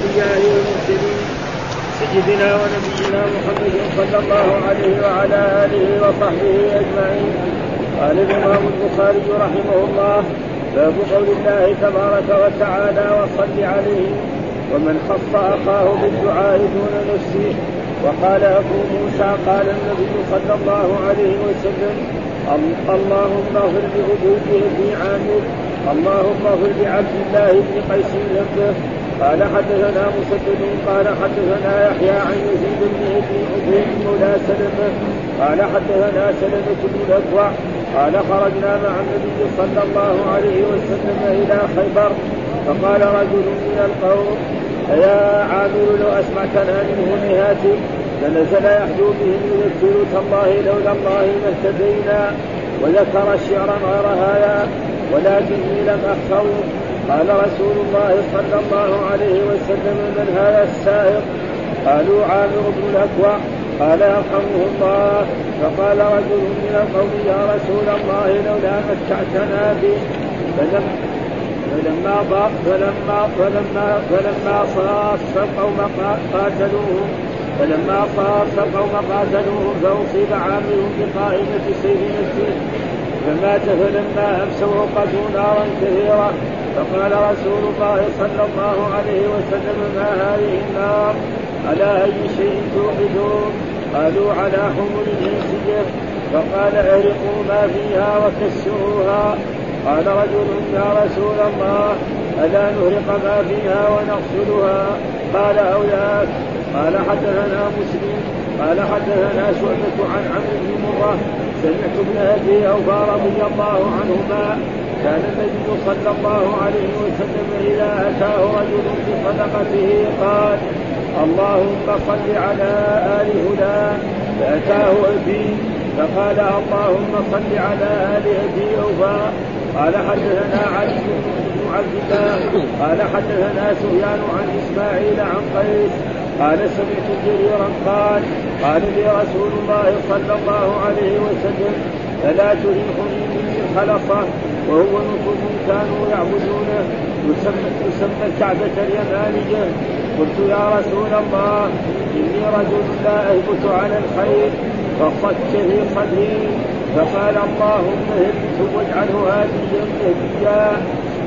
الأنبياء والمرسلين سيدنا ونبينا محمد صلى الله عليه وعلى آله وصحبه أجمعين. قال الإمام البخاري رحمه الله باب قول الله تبارك وتعالى وصل عليه ومن خص أخاه بالدعاء دون نفسه وقال أبو موسى قال النبي صلى الله عليه وسلم اللهم اغفر لعبوده في عامر اللهم اغفر لعبد الله بن قيس ذنبه قال حدثنا مسدد قال حدثنا يحيى عن يزيد بن أبي عبيد مولى سلمة قال حدثنا سلمة بن الأكوع قال خرجنا مع النبي صلى الله عليه وسلم إلى خيبر فقال رجل من القوم يا عامر لو أسمعتنا منه نهاتي فنزل يحدو بهم يذكر تالله لولا الله ما اهتدينا وذكر الشعر غير هذا ولكني لم اخفه قال رسول الله صلى الله عليه وسلم من هذا السائق قالوا عامر بن الأكوع. قال يرحمه الله. فقال رجل من القوم يا رسول الله لولا متعتنا به فلما فلما فلما فلما صاف القوم قاتلوهم فلما صاف القوم قاتلوهم فأصيب عامر بقائمة سيف نفسه فمات فلما امسوا وقدوا نارا كثيرة. فقال رسول الله صلى الله عليه وسلم ما هذه النار؟ على أي شيء توقدون؟ قالوا على حمر جنسيه فقال اعرقوا ما فيها وكسروها. قال رجل يا رسول الله ألا نهرق ما فيها ونغسلها؟ قال أولاك. قال حدثنا مسلم. قال حدثنا شعبة عن عمرو بن مرة. سمعت ابن أبي أوفى رضي الله عنهما كان النبي صلى الله عليه وسلم إذا أتاه رجل بصدقته قال اللهم صل على آل فلان فأتاه أبي فقال اللهم صل على آل أبي أوفى. قال حدثنا علي بن عبد الله. قال حدثنا سفيان عن إسماعيل عن قيس. قال سمعت جريرا. قال قال لي رسول الله صلى الله عليه وسلم فلا تريحني من الخلصه وهو نصب كانوا يعبدونه يسمى الكعبة اليمانية قلت يا رسول الله إني رجل لا أهبط على الخير فصدت في صدري فقال اللهم اهبط واجعله هاديا مهديا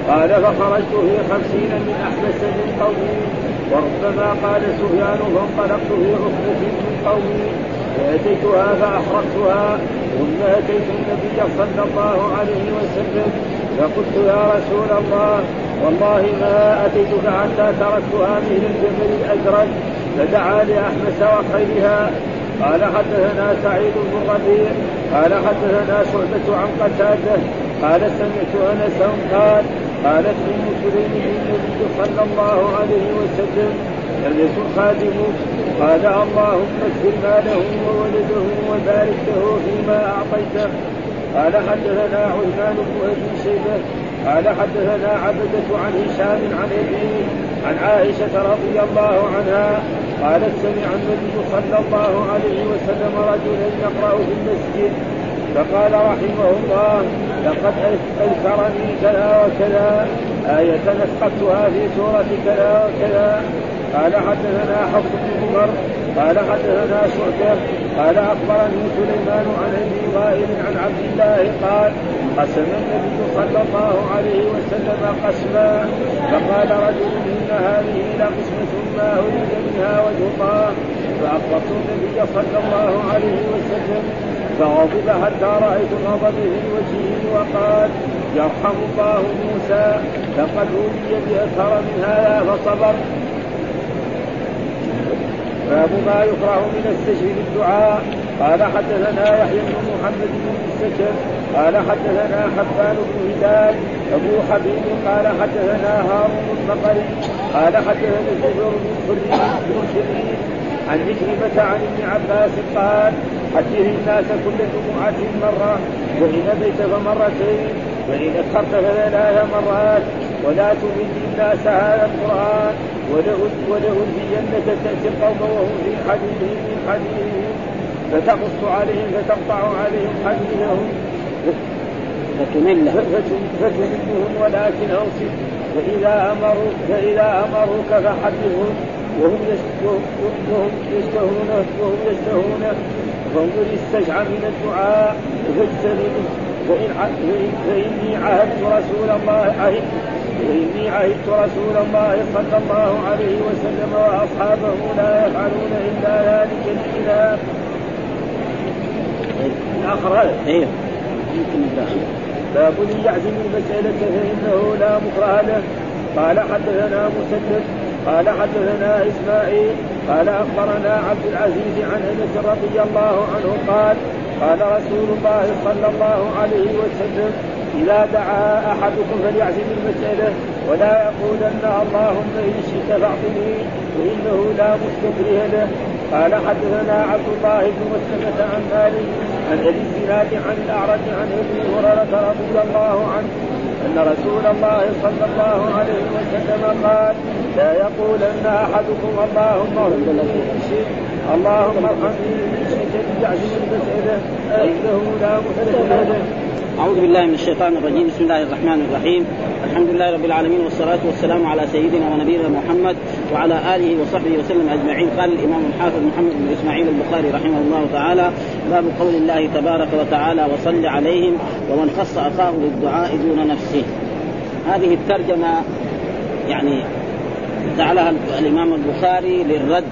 قال فخرجت في خمسين من أحبس من قومي وربما قال سفيان فانطلقت في عقبة من قومي. فأتيتها فأحرقتها ثم أتيت النبي صلى الله عليه وسلم فقلت يا رسول الله والله ما أتيتك حتى تركتها مثل الجبل الأزرق فدعا لأحمس وخيرها. قال حدثنا سعيد بن ربيع قال حدثنا شعبة عن قتادة قال سمعت أنسا قال قالت أم سليم للنبي صلى الله عليه وسلم. لم يكن خادمك قال اللهم اكفر ماله وولده وبارك له فيما أعطيته. قال حدثنا عثمان بن أبي شيبة. قال حدثنا عبدة عن هشام عن ابيه عن عائشة رضي الله عنها. قالت سمع النبي صلى الله عليه وسلم رجلا يقرأ في المسجد. فقال رحمه الله لقد أذكرني كذا وكذا آية نسختها في سورة كذا وكذا. قال حدثنا حفص بن عمر قال حدثنا شعبة قال أخبرني سليمان عن أبي وائل عن عبد الله قال قسم النبي صلى الله عليه وسلم قسما فقال رجل إن هذه لقسمة ما أريد منها وجه الله فأخبرت النبي صلى الله عليه وسلم فغضب حتى رأيت الغضب وجهه وقال يرحم الله موسى لقد أوذي بأكثر من هذا فصبر. باب ما يكره من السجن بالدعاء قال حدثنا يحيى بن محمد بن السجن قال حدثنا حبان بن هلال أبو حبيب قال حدثنا هارون البقري قال حدثنا زهير بن شرير عن عكرمة عن ابن عباس قال حدث الناس كل جمعة مرة. وإن بيت فمرتين. وإن أخرت فثلاث مرات ولا تمل الناس هذا القرآن ولأنزينك تأتي القوم وهم في حديثهم من حديثهم فتقص عليهم فتقطع عليهم حديثهم فتملهم. فتملهم ولكن أوصي فإذا أمروا فإذا أمروك فحدثهم وهم وهم يشتهون وهم يشتهون فانظر استشعر من الدعاء فاجتنبه فإن فإني عهدت رسول الله عهد فإني عهدت رسول الله صلى الله عليه وسلم وأصحابه لا يفعلون إلا ذلك الكلاب. الآخر أيوه باب يعزم المسألة فإنه لا مكره له. قال حدثنا مسدد قال حدثنا إسماعيل قال أخبرنا عبد العزيز عن أنس رضي الله عنه قال قال رسول الله صلى الله عليه وسلم إذا دعا أحدكم فليعزم المساله ولا يقولن اللهم إن شئت فاعطني فانه لا مستكره له قال حدثنا عبد الله بن مسلمة عن مالك عن أبي الزناد عن الأعرج عن أبي هريرة رضي الله عنه أن رسول الله صلى الله عليه وسلم قال لا يقولن أحدكم اللهم اغفر ان شئت اللهم ارحمني من شئت تعزم المسألة فإنه لا محدث له أعوذ بالله من الشيطان الرجيم. بسم الله الرحمن الرحيم. الحمد لله رب العالمين والصلاة والسلام على سيدنا ونبينا محمد وعلى آله وصحبه وسلم أجمعين. قال الإمام الحافظ محمد بن إسماعيل البخاري رحمه الله تعالى باب قول الله تبارك وتعالى وصل عليهم ومن خص أخاه بالدعاء دون نفسه. هذه الترجمة يعني جعلها الإمام البخاري للرد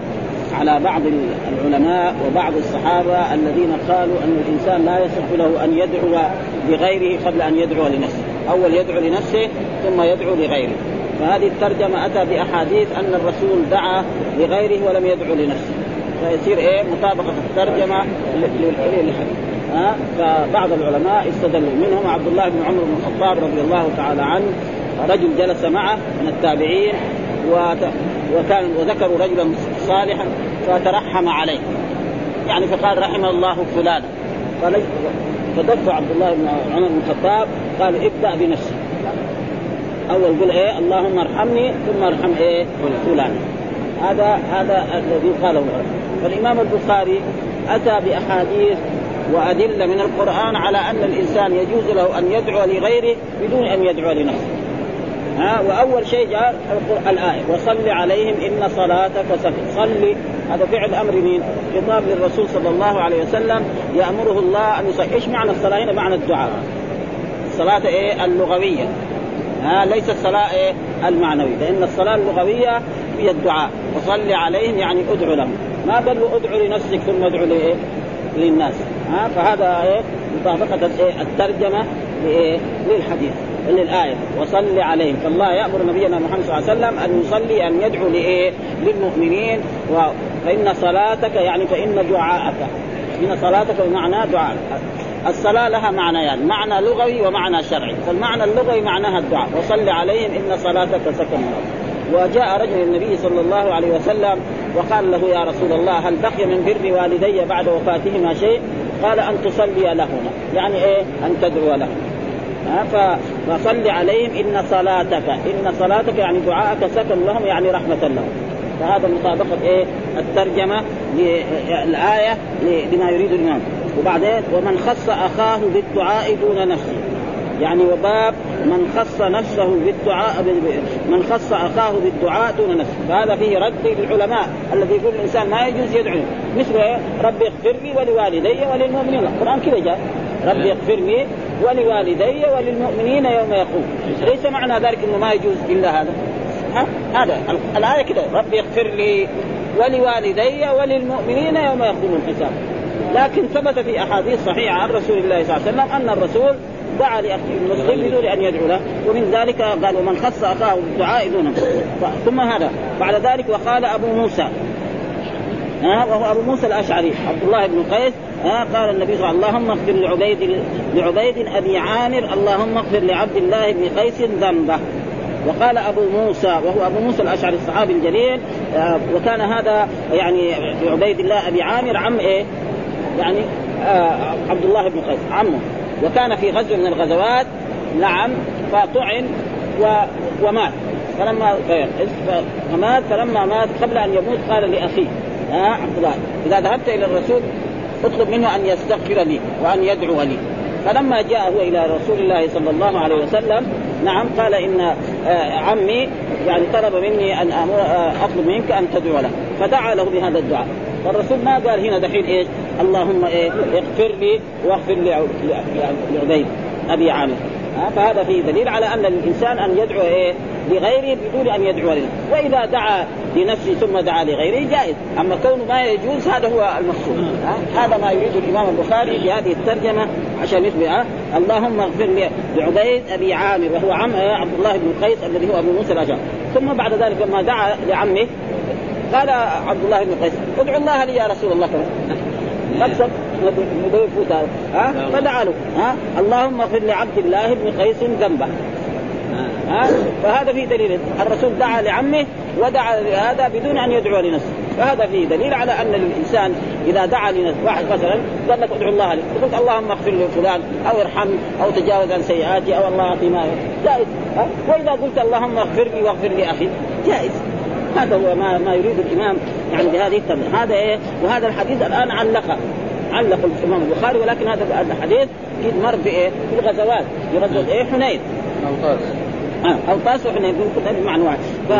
على بعض العلماء وبعض الصحابة الذين قالوا أن الإنسان لا يصح له أن يدعو لغيره قبل أن يدعو لنفسه، أول يدعو لنفسه ثم يدعو لغيره. فهذه الترجمة أتى بأحاديث أن الرسول دعا لغيره ولم يدعو لنفسه. فيصير إيه مطابقة الترجمة للحديث. ها فبعض العلماء استدلوا منهم عبد الله بن عمر بن الخطاب رضي الله تعالى عنه رجل جلس معه من التابعين وكان وذكروا رجلا صالحا فترحم عليه. يعني فقال رحم الله فلانا فدفع عبد الله بن عمر بن الخطاب. قال ابدأ بنفسك. أول قل إيه؟ اللهم ارحمني ثم ارحم إيه؟ فلان. هذا هذا الذي قاله. فالإمام البخاري أتى بأحاديث وأدلة من القرآن على أن الإنسان يجوز له أن يدعو لغيره بدون أن يدعو لنفسه. ها وأول شيء جاء الآية وصل عليهم إن صلاتك سكن صلي هذا فعل أمر مين؟ خطاب للرسول صلى الله عليه وسلم يأمره الله أن يصلي، إيش معنى الصلاة هنا؟ معنى الدعاء. الصلاة إيه؟ اللغوية. ها ليس الصلاة إيه؟ المعنوية، لأن الصلاة اللغوية هي الدعاء، وصل عليهم يعني ادعو لهم، ما قال له ادعو لنفسك ثم ادعو لإيه؟ للناس، ها فهذا إيه؟ مطابقة إيه؟ الترجمة لإيه؟ للحديث. للآية وصل عليهم. فالله يأمر نبينا محمد صلى الله عليه وسلم أن يصلي أن يدعو لإيه؟ للمؤمنين. و... فإن صلاتك يعني فإن دعاءك. إن صلاتك بمعنى دعاء. الصلاة لها معنيان. يعني معنى لغوي ومعنى شرعي. فالمعنى اللغوي معناها الدعاء. وصل عليهم إن صلاتك سكن. لهم وجاء رجل النبي صلى الله عليه وسلم وقال له يا رسول الله هل بقي من بر والدي بعد وفاتهما شيء؟ قال أن تصلي لهما، يعني إيه؟ أن تدعو لهما. فصل عليهم إن صلاتك إن صلاتك يعني دعاءك سكن لهم يعني رحمة لهم. فهذا مطابقة إيه؟ الترجمة للآية لما يريد الإمام. وبعدين ومن خص أخاه بالدعاء دون نفسه. يعني وباب من خص نفسه بالدعاء من خص أخاه بالدعاء دون نفسه. فهذا فيه رد للعلماء الذي يقول الإنسان ما يجوز يدعو. مثل إيه؟ ربي اغفر لي ولوالدي وللمؤمنين. القرآن كذا جاء. ربي اغفر لي ولوالدي وللمؤمنين يوم يقوم. ليس معنى ذلك إنه ما يجوز إلا هذا. ها؟ هذا الآية كده. ربي اغفر لي ولوالدي وللمؤمنين يوم يقوم الحساب. لكن ثبت في أحاديث صحيحة عن رسول الله صلى الله عليه وسلم أن الرسول دعا لأخيه المسلم بدون أن يدعو له ومن ذلك قال ومن خص أخاه بالدعاء دونه. ثم هذا. بعد ذلك وقال أبو موسى ها؟ وهو أبو موسى الأشعري عبد الله بن قيس ها قال النبي صلى الله عليه وسلم اللهم اغفر لعبيد لعبيد أبي عامر اللهم اغفر لعبد الله بن قيس ذنبه. وقال أبو موسى وهو أبو موسى الأشعري الصحابي الجليل آه، وكان هذا يعني عبيد الله أبي عامر عم إيه؟ يعني آه عبد الله بن قيس عمه. وكان في غزو من الغزوات نعم فطعن و... ومات. فلما فمات فلما مات قبل أن يموت قال لأخيه ها عبد الله إذا ذهبت إلى الرسول اطلب منه أن يستغفر لي وأن يدعو لي. فلما جاء هو إلى رسول الله صلى الله عليه وسلم نعم قال إن آه، عمي يعني طلب مني أن آه، أطلب منك أن تدعو له. فدعا له بهذا الدعاء. فالرسول ما قال هنا دحين إيش؟ اللهم إيه اغفر لي واغفر لعبيد أبي عامر. فهذا فيه دليل على أن الإنسان أن يدعو إيه لغيره بدون أن يدعو لنفسه وإذا دعا لنفسه ثم دعا لغيره جائز. أما كونه ما يجوز هذا هو المقصود. هذا ما يريد الإمام البخاري في هذه الترجمة عشان يثبت اللهم اغفر لعبيد أبي عامر وهو عم عبد الله بن قيس الذي هو أبو موسى الاشعري ثم بعد ذلك لما دعا لعمه قال عبد الله بن قيس ادعو الله لي يا رسول الله. مكسب ها؟ فدعا له. ها؟ اللهم اغفر لعبد الله بن قيس ذنبه. ها؟ فهذا فيه دليل. الرسول دعا لعمه ودعا لهذا بدون أن يدعو لنفسه. فهذا فيه دليل على أن الإنسان إذا دعا لنفسه واحد مثلا قال لك ادعو الله لي قلت اللهم اغفر لفلان أو ارحمني أو تجاوز عن سيئاتي أو الله أعطي ما جائز. وإذا قلت اللهم اغفر لي واغفر لي أخي جائز. هذا هو ما ما يريد الإمام يعني بهذه الترجمه هذا إيه؟ وهذا الحديث الآن علق. علق الإمام البخاري ولكن هذا الحديث مر في إيه؟ في الغزوات. في غزوة إيه؟ حنين. آه، اوطاس وحنين بمعنى واحد ف...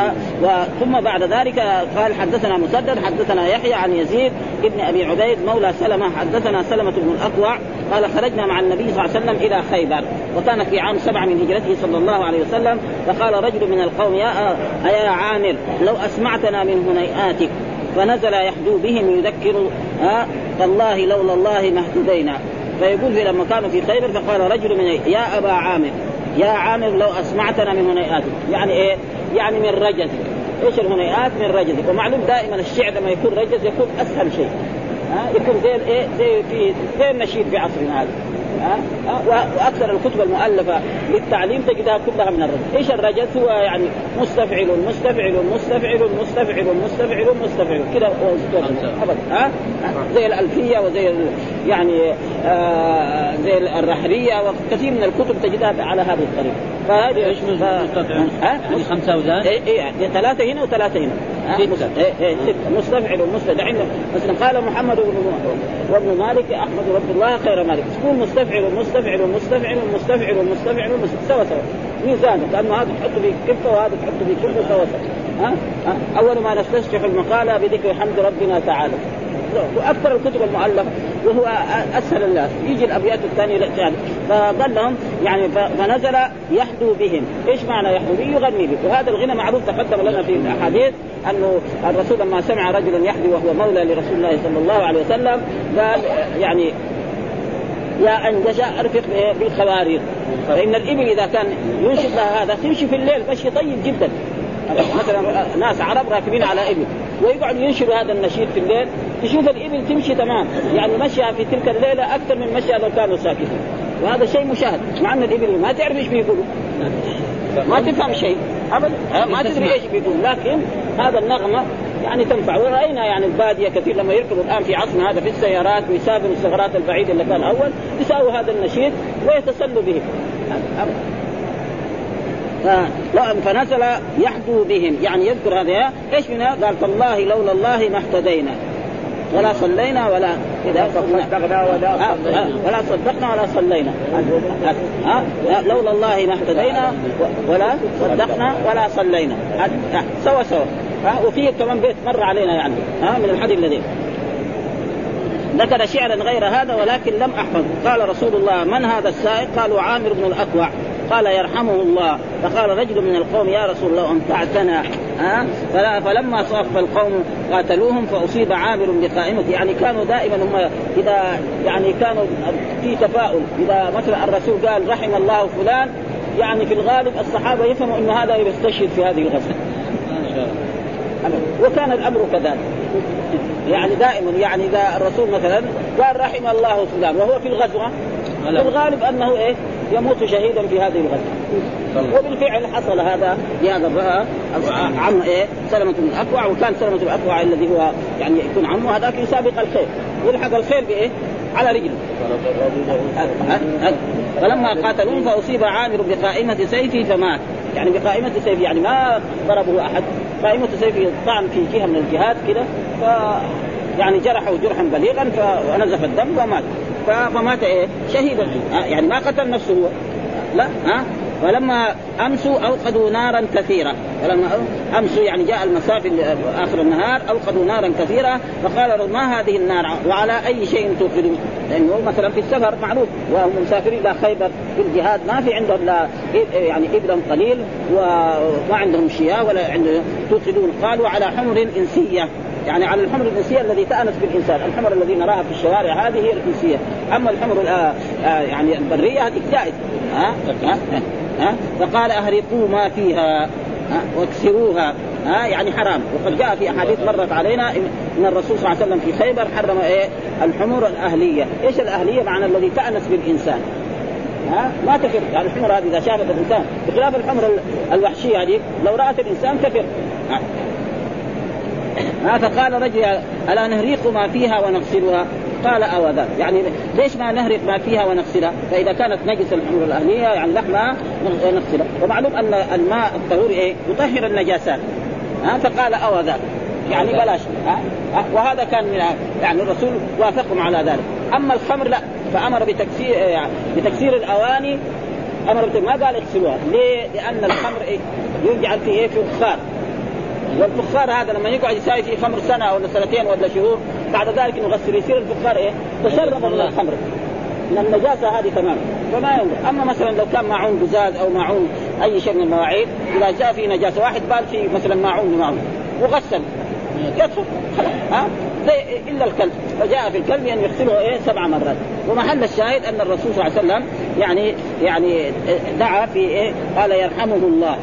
و... ثم بعد ذلك قال حدثنا مسدد حدثنا يحيى عن يزيد ابن أبي عبيد مولى سلمة حدثنا سلمة بن الأكوع قال خرجنا مع النبي صلى الله عليه وسلم إلى خيبر وكان في عام سبع من هجرته صلى الله عليه وسلم فقال رجل من القوم يا يا عامر لو أسمعتنا من هنيئاتك فنزل يحدو بهم يذكر ها تالله لولا الله ما اهتدينا. فيقول في لما كانوا في خيبر فقال رجل من يا أبا عامر يا عامر لو أسمعتنا من هنيئاتك. يعني إيه؟ يعني من رجزك. إيش الهنيئات؟ من رجزك. ومعلوم دائما الشعر لما يكون رجز يكون أسهل شيء. ها؟ يكون زي الايه زي في زي النشيد في عصرنا هذا. وأكثر الكتب المؤلفة للتعليم تجدها كلها من الرجل، إيش الرجل؟ هو يعني مستفعل مستفعل مستفعل مستفعل مستفعل مستفعل. كذا ابدا. ها؟ زي الألفية وزي يعني آه زي الرحريه وكثير من الكتب تجدها على هذه الطريقة. فهذه إيش مستفعل؟ يعني خمسة اوزان؟ اي اي يعني ثلاثة هنا وثلاثة هنا. إيه إيه مستفعل مستفعل مثلا قال محمد وابن مالك أحمد رب الله خير مالك. تكون مستفعل مستفعل مستفعل مستفعل مستفعل سوا سوا ميزانه لأنه هذا تحطه في كفة وهذا تحطه في كفة سوا سوا أول ما نستشرح المقالة بذكر حمد ربنا تعالى. وأكثر الكتب المؤلفه وهو أسهل الناس. يجي الأبيات الثانية فظلهم يعني فنزل يحدو بهم، إيش معنى يحدو؟ به؟ يغني به، وهذا الغنى معروف تقدم لنا في الاحاديث أنه الرسول لما سمع رجلا يحدو وهو مولى لرسول الله صلى الله عليه وسلم قال يعني يا انجش أرفق بالخوارير فإن الإبل إذا كان ينشد لها هذا تمشي في الليل مشي طيب جدا. مثلا ناس عرب راكبين على إبل ويقعدوا ينشروا هذا النشيد في الليل تشوف الإبل تمشي تمام. يعني مشيها في تلك الليلة أكثر من مشيها لو كانوا ساكتين. وهذا شيء مشاهد مع أن الإبل ما تعرف إيش بيقولوا. ما تفهم شيء ابدا. ما تدري إيش بيقول لكن هذا النغمة يعني تنفع. ورأينا يعني البادية كثير لما يركبوا الآن في عصرنا هذا في السيارات ويسافروا السفرات البعيده اللي كان أول يساووا هذا النشيد ويتسلوا به. فنزل يحدو بهم. يعني يذكر هذا إيش منها؟ قال تالله لولا الله ما اهتدينا. ولا صلينا ولا إذا صدقنا ولا صلينا. ولا صدقنا ولا صلينا. ها لولا الله ما اهتدينا ولا صدقنا ولا صلينا. سوا سوا. وفي كمان بيت مر علينا يعني. ها من الحديث الذي ذكر شعرا غير هذا ولكن لم أحفظ. قال رسول الله من هذا السائق؟ قالوا عامر بن الأكوع. قال يرحمه الله فقال رجل من القوم يا رسول الله انفعتنا ها فلما صاف القوم قاتلوهم فأصيب عامر بقائمته يعني كانوا دائما هم إذا يعني كانوا في تفاؤل. إذا مثلا الرسول قال رحم الله فلان يعني في الغالب الصحابة يفهموا إنه هذا يستشهد في هذه الغزوة. وكان الأمر كذلك. يعني دائما يعني إذا الرسول مثلا قال رحم الله فلان وهو في الغزوة في الغالب أنه إيه؟ يموت شهيدا في هذه الغزوه وبالفعل حصل هذا. لهذا عم إيه؟ سلمة بن الاكوع وكان سلمة بن الاكوع الذي هو يعني يكون عمه هذاك يسابق الخيل يلحق الخيل بإيه؟ على رجله. فلما قاتلوه فأصيب عامر بقائمة سيفه فمات. يعني بقائمة سيفه يعني ما ضربه أحد. قائمة سيفه طعن في جهة من الجهات كده ف يعني جرحه جرحا بليغا فنزف الدم ومات. فمات إيه؟ شهيدا. يعني ما قتل نفسه هو. لا ها؟ فلما أمسوا أوقدوا نارا كثيرة. فلما أمسوا يعني جاء المساء في آخر النهار أوقدوا نارا كثيرة فقال ما هذه النار؟ وعلى أي شيء توقدون؟ لأنه مثلا في السفر معروف وهم مسافرين إلى خيبر في الجهاد ما في عندهم لا يعني ابل قليل وما عندهم شياه ولا عندهم توقدون. قالوا على حمر إنسية. يعني على الحمر الانسيه الذي تأنس بالإنسان، الحمر الذي نراها في الشوارع هذه هي الانسيه، أما الحمر آه آه يعني البرية هذه جائز ها؟ ها؟ ها؟ فقال أهرقوا ما فيها ها؟ واكسروها. ها؟ يعني حرام. وقد جاء في أحاديث مرت علينا ان الرسول صلى الله عليه وسلم في خيبر حرم إيه؟ الحمر الأهلية، إيش الأهلية؟ معنى الذي تأنس بالإنسان. ها؟ ما تفر. يعني الحمر هذه إذا شافت الإنسان بخلاف الحمر الوحشية هذه لو رأت الإنسان تفر. ها فقال رجل ألا نهريق ما فيها ونغسلها؟ قال أو ذا. يعني ليش ما نهرق ما فيها ونغسلها؟ فإذا كانت نجس الحمر الاهليه يعني لحمها نغسلها. ومعلوم أن الماء الطهور إيه يطهر النجاسات. ها فقال أو ذا. يعني بلاش. ها وهذا كان من يعني الرسول وافقهم على ذلك. أما الخمر لا. فأمر بتكسير يعني بتكسير الأواني. أمر ما قال اغسلوها. ليه؟ لأن الخمر إيه؟ يجعل فيه إيه في بخار والفخار هذا لما يقعد يساوي فيه خمر سنة ولا سنتين ولا شهور بعد ذلك يغسل يصير الفخار إيه؟ تشرب من الخمر. من النجاسة هذه تمام. فما ينظر أما مثلا لو كان معون قزاز أو معون أي شيء من المواعيد إذا جاء في نجاسة واحد بال في مثلا معون معون وغسل. يدخل ها؟ زي إلا الكلب. فجاء في الكلب يعني يغسله إيه؟ سبع مرات. ومحل الشاهد أن الرسول صلى الله عليه وسلم يعني يعني دعا في إيه؟ قال يرحمه الله.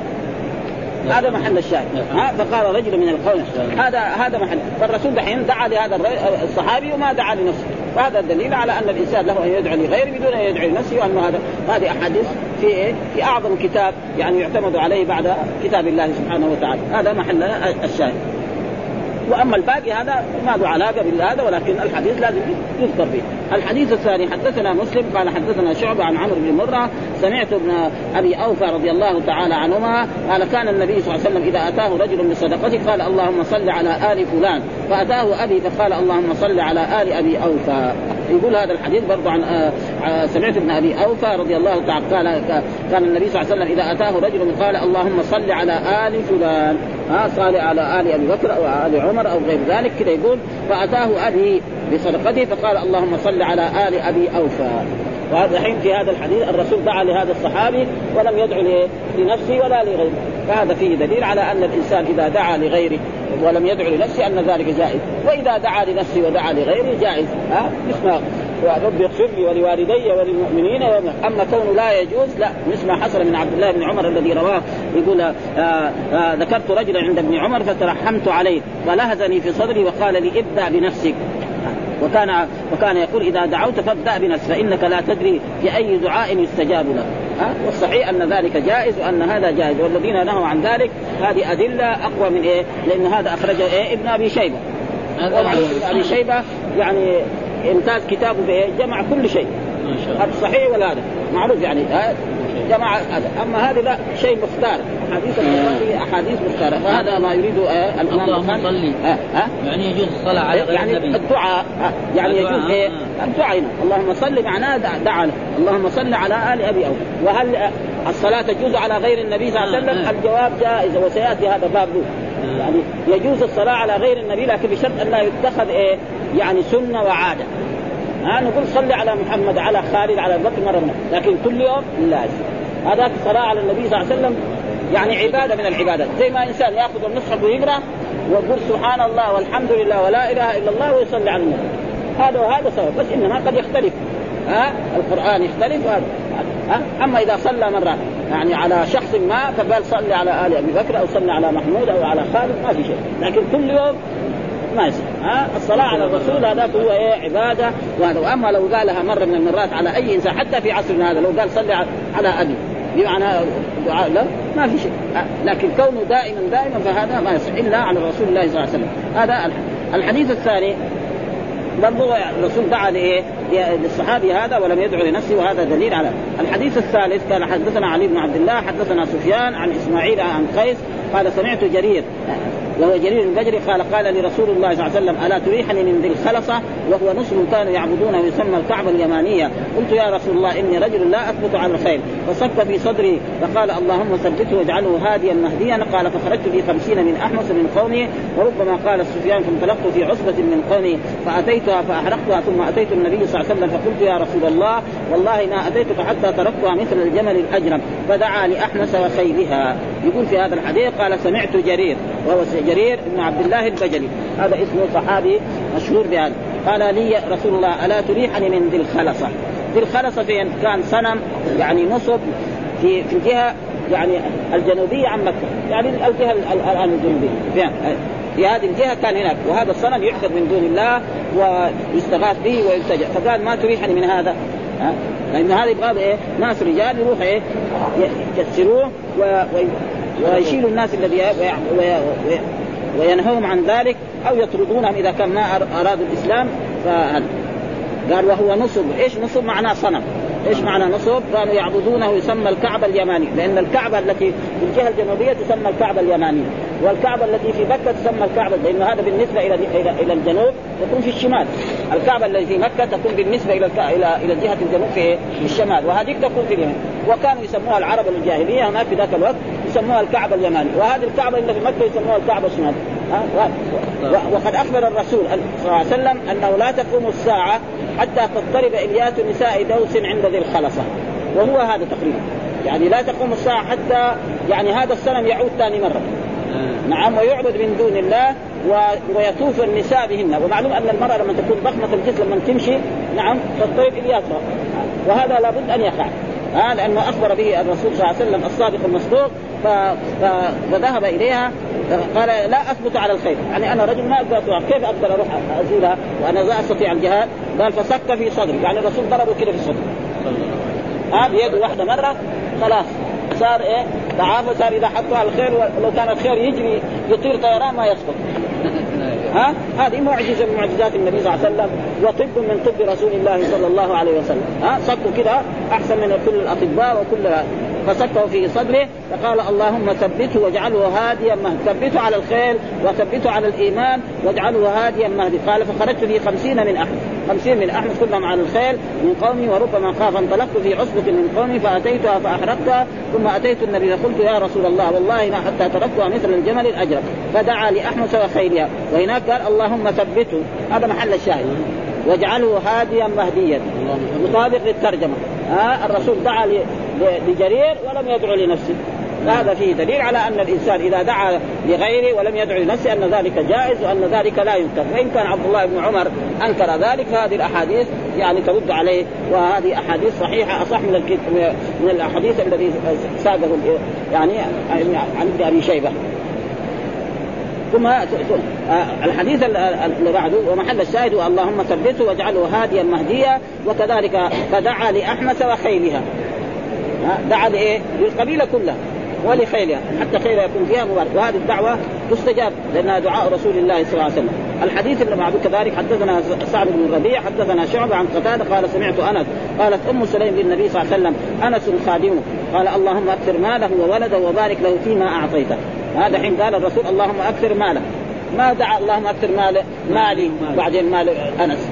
هذا محل الشاهد. ها؟ فقال رجل من القوم هذا هذا محل. فالرسول دحين دعا لهذا الصحابي وما دعا لنفسه. وهذا الدليل على أن الإنسان له أن يدعو لغيره بدون أن يدعو لنفسه وأن هذا هذه أحاديث في إيه؟ في أعظم كتاب يعني يعتمد عليه بعد كتاب الله سبحانه وتعالى. هذا محل الشاهد. وأما الباقي هذا ما له علاقة بالهذا ولكن الحديث لازم يذكر فيه. الحديث الثاني حدثنا مسلم قال حدثنا شعبة عن عمرو بن مرة سمعت ابن أبي أوفى رضي الله تعالى عنهما قال كان النبي صلى الله عليه وسلم إذا أتاه رجل بصدقته قال اللهم صل على آل فلان. فأتاه أبي فقال اللهم صل على آل أبي أوفى. يقول هذا الحديث برضه عن آه، آه، سمعت ابن أبي أوفى رضي الله تعالى قال كان النبي صلى الله عليه وسلم إذا أتاه رجل قال اللهم صل على آل فلان. ها صال على آل أبي بكر أو ال عمر أو غير ذلك كذا يقول فأتاه أبي بصدقته فقال اللهم صل على آل أبي أوفى. وهذا الحين في هذا الحديث الرسول دعا لهذا الصحابي ولم يدعو لنفسه ولا لغيره. فهذا فيه دليل على أن الإنسان إذا دعا لغيره ولم يدعو لنفسه أن ذلك جائز. وإذا دعا لنفسه ودعا لغيره جائز. ها؟ رب اغفر لي ولوالدي وللمؤمنين أما كونه لا يجوز لا. مثل ما حصل من عبد الله بن عمر الذي رواه يقول آآ آه، آآ آه، ذكرت رجلا عند ابن عمر فترحمت عليه فلهزني في صدري وقال لي ابدأ بنفسك. وكان وكان يقول إذا دعوت فابدأ بنفسك فإنك لا تدري في أي دعاء يستجاب لك. ها؟ والصحيح أن ذلك جائز وأن هذا جائز والذين نهوا عن ذلك هذه أدلة أقوى من إيه؟ لأن هذا أخرجه إيه؟ ابن أبي شيبة. ابن أبي شيبة يعني إمتاز كتابه بايه؟ جمع كل شيء. هذا صحيح ولا هذا؟ معروف يعني. جمع هذا. أما هذه لا شيء مختار. حديث البخاري أحاديث مختارة. فهذا ما يريد آه الإمام اللهم صلي آه آه يعني يجوز الصلاة على غير يعني النبي. الدعاء آه يعني يجوز إيه؟ الدعاء هنا. اللهم صل معناه دعا له. اللهم صل على آل أبي أو وهل الصلاة تجوز على غير النبي صلى الله عليه وسلم؟ الجواب جائز وسيأتي هذا باب. يعني يجوز الصلاة على غير النبي لكن بشرط أن لا يتخذ إيه؟ يعني سنة وعادة. ها نقول صلي على محمد على خالد على بكر مرة لكن كل يوم لازم. هذاك الصلاه على النبي صلى الله عليه وسلم يعني عبادة من العبادات. زي ما إنسان يأخذ المصحف ويقرأ ويقول سبحان الله والحمد لله ولا إله إلا الله ويصلي على النبي. هذا وهذا سواء بس إنما قد يختلف. ها القرآن يختلف وهذا. ها أما إذا صلى مرة يعني على شخص ما فقال صلي على آل أبي بكر أو صلي على محمود أو على خالد ما في شيء. لكن كل يوم ما يصير ها؟ الصلاة على الرسول هذاك هو إيه؟ عبادة. وهذا وأما لو قالها مرة من المرات على أي إنسان حتى في عصرنا هذا لو قال صلي على أبي بمعنى دعاء له ما في شيء. لكن كونه دائما دائما فهذا ما يصح إلا على رسول الله صلى الله عليه وسلم. هذا الحديث الثاني برضو الرسول دعا لإيه؟ للصحابي هذا ولم يدعو لنفسه وهذا دليل على الحديث الثالث كان حدثنا علي بن عبد الله حدثنا سفيان عن إسماعيل عن قيس قال سمعت جرير وهو جرير البجري قال قال لرسول الله صلى الله عليه وسلم ألا تريحني من ذي الخلصة؟ وهو نصب كانوا يعبدونه يسمى الكعبة اليمانية. قلت يا رسول الله إني رجل لا أثبت على الخير. فصك في صدري فقال اللهم ثبته واجعله هاديا مهديا. قال فخرجت في خمسين من احمس من قومي. وربما قال سفيان فانطلقت في عصبة من قومي فأتيتها فأحرقتها ثم أتيت النبي صلى الله عليه وسلم فقلت يا رسول الله والله ما أتيتك حتى تركتها مثل الجمل الأجرم. فدعا لاحمس وخيلها. يقول في هذا الحديث قال سمعت جرير. وهو جرير بن عبد الله البجلي. هذا اسمه صحابي مشهور بهذا. قال لي رسول الله ألا تريحني من ذي الخلصة؟ ذي الخلصة فين كان صنم يعني نصب في في الجهة يعني الجنوبية عن مكة. يعني الجهة الان الجنوبية. في هذه الجهة كان هناك. وهذا الصنم يعبد من دون الله ويستغاث به ويلتجا فقال ما تريحني من هذا؟ لأن هذا يبغى إيه؟ ناس رجال يروح إيه؟ يكسروه و... ويشيلوا الناس الذي وينهوهم عن ذلك أو يطردونهم إذا كان ما أرادوا الإسلام فهذا قال وهو نصب. إيش نصب؟ معناه صنم. إيش معنى نصب؟ كانوا يعبدونه يسمى الكعبة اليماني، لأن الكعبة التي في الجهة الجنوبية تسمى الكعبة اليمانية، والكعبة التي في مكة تسمى الكعبة لأن هذا بالنسبة إلى إلى إلى الجنوب تكون في الشمال، الكعبة التي في مكة تكون بالنسبة إلى إلى إلى جهه الجنوب في في الشمال، وهذيك تكون في اليمين، وكانوا يسموها العرب الجاهلية هناك في ذاك الوقت. يسموها الكعبة اليماني، وهذه الكعبة اللي في مكة يسموها الكعبة الشمالية. وقد أخبر الرسول صلى الله عليه وسلم أنه لا تقوم الساعة حتى تضطرب اليات نساء دوس عند ذي الخلصة. وهو هذا تقريبا. يعني لا تقوم الساعة حتى يعني هذا السنم يعود ثاني مرة. نعم. ويعبد من دون الله و... ويطوف النساء بهن. ومعلوم أن المرأة لما تكون ضخمة الجسم لما تمشي نعم تضطرب الياتها وهذا لابد أن يقع. آه لأنه أخبر به الرسول صلى الله عليه وسلم الصادق المصدوق ف... ف... فذهب إليها قال لا أثبت على الخير. يعني أنا رجل ما أقدر كيف أقدر أروح أزورها وأنا لا أستطيع الجهاد؟ قال فصك في صدري. يعني الرسول ضربه كده في الصدر ها بيده واحدة مرة خلاص. صار إيه؟ تعافى صار اذا حطوا على الخير ولو كان الخير يجري يطير طيران ما يسقط. ها؟ هذه معجزة من معجزات النبي صلى الله عليه وسلم وطب من طب رسول الله صلى الله عليه وسلم. ها؟ صكوا كده أحسن من كل الأطباء وكل فسكه في صدره فقال اللهم ثبته واجعله هاديا مهدي. ثبته على الخير وثبته على الإيمان واجعله هاديا مهدي. قال فخرجت في خمسين من أحمد. خمسين من أحمد كلهم على الخيل من قومي وربما خاف. انطلقت في عصبة من قومي فأتيتها فأحرقتها ثم أتيت النبي فقلت يا رسول الله والله ما حتى تركتها مثل الجمل الأجرب. فدعا لاحمس وخيلها وهناك قال اللهم ثبته. هذا محل الشاهد. واجعله هاديا مهديا. مطابق للترجمة. ها الرسول دعا لجرير ولم يدعو لنفسه. هذا فيه دليل على أن الإنسان إذا دعا لغيره ولم يدعو لنفسه أن ذلك جائز وأن ذلك لا ينكر، فإن كان عبد الله بن عمر أنكر ذلك فهذه الأحاديث يعني ترد عليه وهذه أحاديث صحيحة أصح من من الأحاديث الذي ساقه يعني عن ابن أبي شيبة. ثم الحديث اللي بعده ومحل الشاهد اللهم ثبته واجعله هاديا مهديا وكذلك فدعا لاحمس وخيلها. دعا لايه؟ للقبيلة كلها. ولخيلها. حتى خيلها يكون فيها مبارك. وهذه الدعوة تستجاب لأنها دعاء رسول الله صلى الله عليه وسلم. الحديث اللي بعده كذلك. حدثنا سعد بن الربيع حدثنا شعبة عن قتادة قال سمعت أنس قالت أم سليم للنبي صلى الله عليه وسلم أنس خادمه. قال اللهم أكثر ماله وولده وبارك له فيما أعطيته. هذا حين قال الرسول اللهم أكثر ماله. ما دعا اللهم أكثر مال مالي بعدين مال أنس.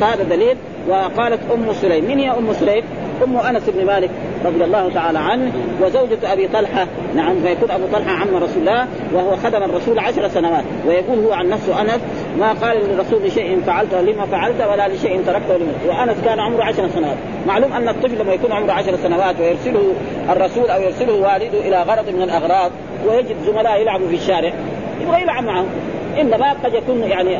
فهذا دليل. وقالت أم سليم من هي أم سليم؟ أم أنس بن مالك رضي الله تعالى عنه وزوجة أبي طلحة. نعم فيكون أبو طلحة عم رسول الله وهو خدم الرسول عشر سنوات. ويقول هو عن نفسه أنس ما قال للرسول لشيء فعلته لما فعلت ولا لشيء تركته لما. وأنس كان عمره عشر سنوات. معلوم أن الطفل لما يكون عمره عشر سنوات ويرسله الرسول أو يرسله والده إلى غرض من الأغراض ويجد زملاء يلعبوا في الشارع يبغى يلعب معهم. إنما قد يكون يعني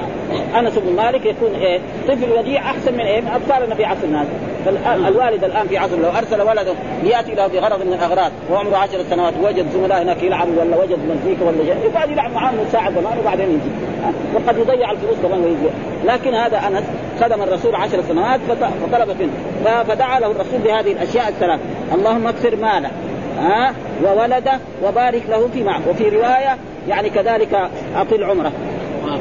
أنس بن مالك يكون إيه طفل وديع أحسن من إيه من اطفالنا في عصرنا فالوالد الآن في عصر لو أرسل ولده ليأتي له بغرض من الأغراض وعمره عشر سنوات وجد زملاء هناك يلعبوا ولا وجد مزيكا ولا شيء يقعد يلعب معاهم ساعه زمان وبعدين يجي. وقد يضيع الفلوس كمان ويجي. لكن هذا أنس خدم الرسول عشر سنوات فطلب منه. فدعا له الرسول بهذه الأشياء الثلاث. اللهم أكثر ماله. ها؟ وولده وبارك له في معه. وفي رواية يعني كذلك اطل عمره.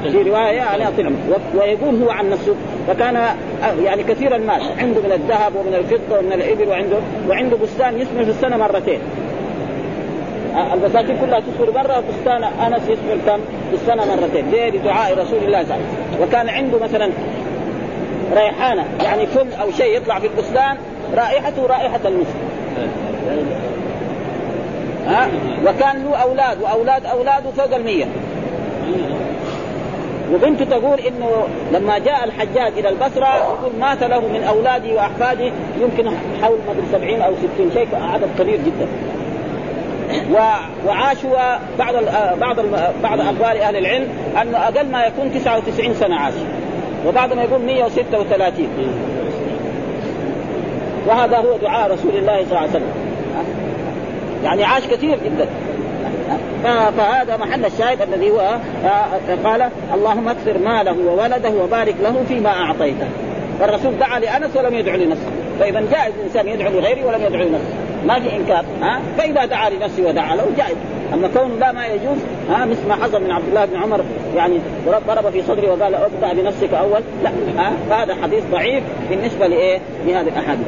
في رواية يعني عمره ويقول هو عن نفسه فكان يعني كثير المال عنده من الذهب ومن الفضة ومن الإبل وعنده وعنده بستان يثمر في السنة مرتين. آه، المساكين كلها تصبر برا بستان أنس يصبر كم؟ في السنة مرتين. ليه؟ بدعاء رسول الله صلى الله عليه وسلم. وكان عنده مثلا ريحانة يعني فل أو شيء يطلع في البستان رائحته رائحة المسك. ها وكان له أولاد وأولاد أولاده فوق المية. وبنته تقول إنه لما جاء الحجاج إلى البصرة يقول مات له من أولاده وأحفاده يمكن حول مدري 70 أو 60 شيء عدد كبير جدا. وعاشوا بعض بعض بعض اقوال أهل العلم أنه أقل ما يكون 99 سنة عاش. وبعضهم يقول 136 وهذا هو دعاء رسول الله صلى الله عليه وسلم. يعني عاش كثير جدا. فهذا محل الشاهد الذي هو قال اللهم أكثر ماله وولده وبارك له فيما أعطيته. فالرسول دعا لأنس ولم يدعو لنفسه. فإذا جائز الإنسان يدعو لغيره ولم يدعو لنفسه. ما في إنكار ها؟ فإذا دعا لنفسه ودعا له جائز. أما كون لا ما يجوز ها مثل ما حصل من عبد الله بن عمر يعني ضرب في صدره وقال ابدأ بنفسك أول. لا ها؟ فهذا حديث ضعيف بالنسبة لإيه؟ لهذه الأحاديث.